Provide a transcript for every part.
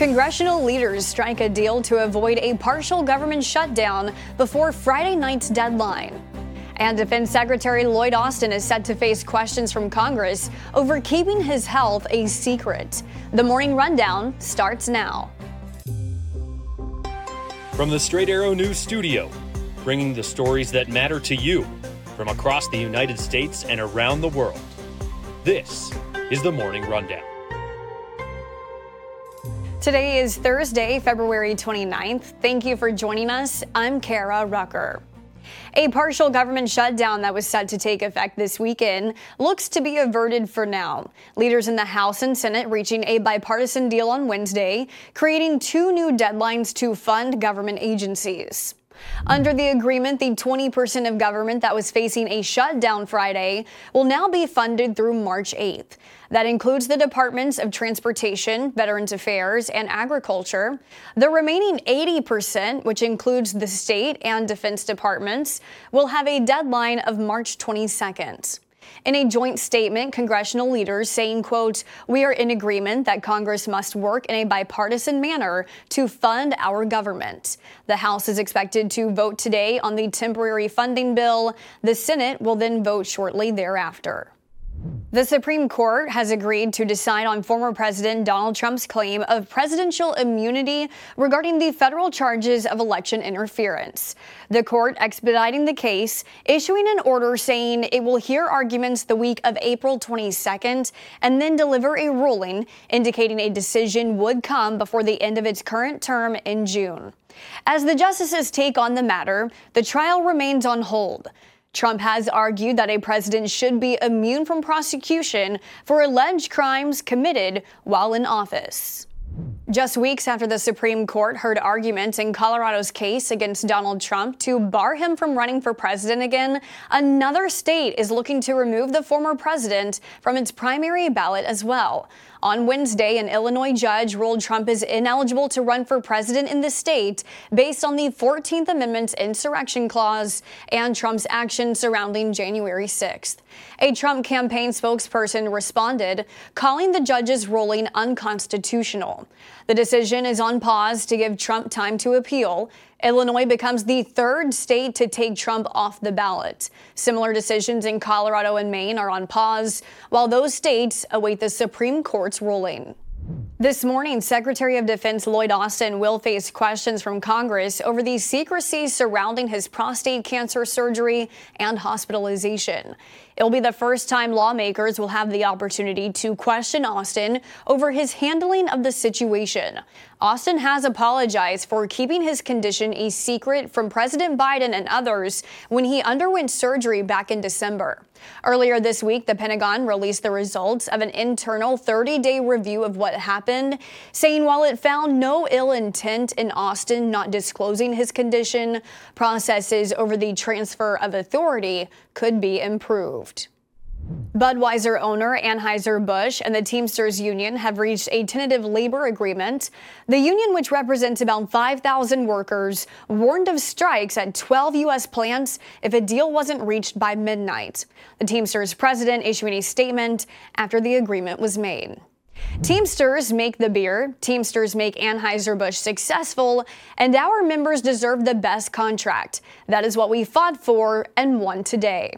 Congressional leaders strike a deal to avoid a partial government shutdown before Friday night's deadline. And Defense Secretary Lloyd Austin is set to face questions from Congress over keeping his health a secret. The morning rundown starts now. From the Straight Arrow News Studio, bringing the stories that matter to you from across the United States and around the world. This is the Morning Rundown. Today is Thursday, February 29th. Thank you for joining us. I'm Karah Rucker. A partial government shutdown that was set to take effect this weekend looks to be averted for now. Leaders in the House and Senate reaching a bipartisan deal on Wednesday, creating two new deadlines to fund government agencies. Under the agreement, the 20% of government that was facing a shutdown Friday will now be funded through March 8th. That includes the Departments of Transportation, Veterans Affairs, and Agriculture. The remaining 80%, which includes the state and defense departments, will have a deadline of March 22nd. In a joint statement, congressional leaders saying, quote, we are in agreement that Congress must work in a bipartisan manner to fund our government. The House is expected to vote today on the temporary funding bill. The Senate will then vote shortly thereafter. The Supreme Court has agreed to decide on former President Donald Trump's claim of presidential immunity regarding the federal charges of election interference. The court expediting the case, issuing an order saying it will hear arguments the week of April 22nd and then deliver a ruling indicating a decision would come before the end of its current term in June. As the justices take on the matter, the trial remains on hold. Trump has argued that a president should be immune from prosecution for alleged crimes committed while in office. Just weeks after the Supreme Court heard arguments in Colorado's case against Donald Trump to bar him from running for president again, another state is looking to remove the former president from its primary ballot as well. On Wednesday, an Illinois judge ruled Trump is ineligible to run for president in the state based on the 14th Amendment's insurrection clause and Trump's actions surrounding January 6th. A Trump campaign spokesperson responded, calling the judge's ruling unconstitutional. The decision is on pause to give Trump time to appeal. Illinois becomes the third state to take Trump off the ballot. Similar decisions in Colorado and Maine are on pause, while those states await the Supreme Court's ruling. This morning, Secretary of Defense Lloyd Austin will face questions from Congress over the secrecy surrounding his prostate cancer surgery and hospitalization. It'll be the first time lawmakers will have the opportunity to question Austin over his handling of the situation. Austin has apologized for keeping his condition a secret from President Biden and others when he underwent surgery back in December. Earlier this week, the Pentagon released the results of an internal 30 day review of what happened, saying while it found no ill intent in Austin not disclosing his condition, processes over the transfer of authority could be improved. Budweiser owner Anheuser-Busch and the Teamsters Union have reached a tentative labor agreement. The union, which represents about 5,000 workers, warned of strikes at 12 U.S. plants if a deal wasn't reached by midnight. The Teamsters president issuing a statement after the agreement was made. Teamsters make the beer, Teamsters make Anheuser-Busch successful, and our members deserve the best contract. That is what we fought for and won today.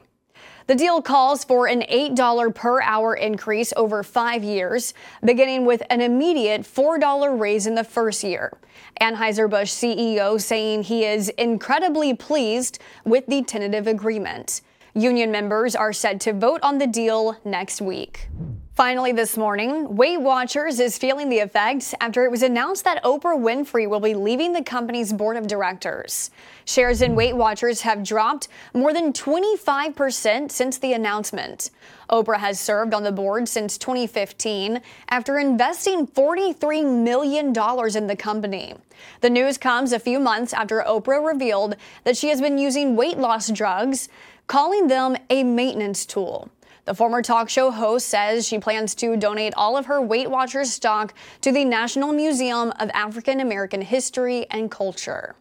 The deal calls for an $8 per hour increase over five years, beginning with an immediate $4 raise in the first year. Anheuser-Busch CEO saying he is incredibly pleased with the tentative agreement. Union members are set to vote on the deal next week. Finally, this morning, Weight Watchers is feeling the effects after it was announced that Oprah Winfrey will be leaving the company's board of directors. Shares in Weight Watchers have dropped more than 25% since the announcement. Oprah has served on the board since 2015 after investing $43 million in the company. The news comes a few months after Oprah revealed that she has been using weight loss drugs, calling them a maintenance tool. The former talk show host says she plans to donate all of her Weight Watchers stock to the National Museum of African American History and Culture.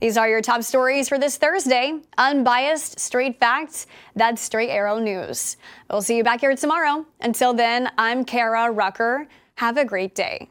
These are your top stories for this Thursday. Unbiased, straight facts. That's Straight Arrow News. We'll see you back here tomorrow. Until then, I'm Karah Rucker. Have a great day.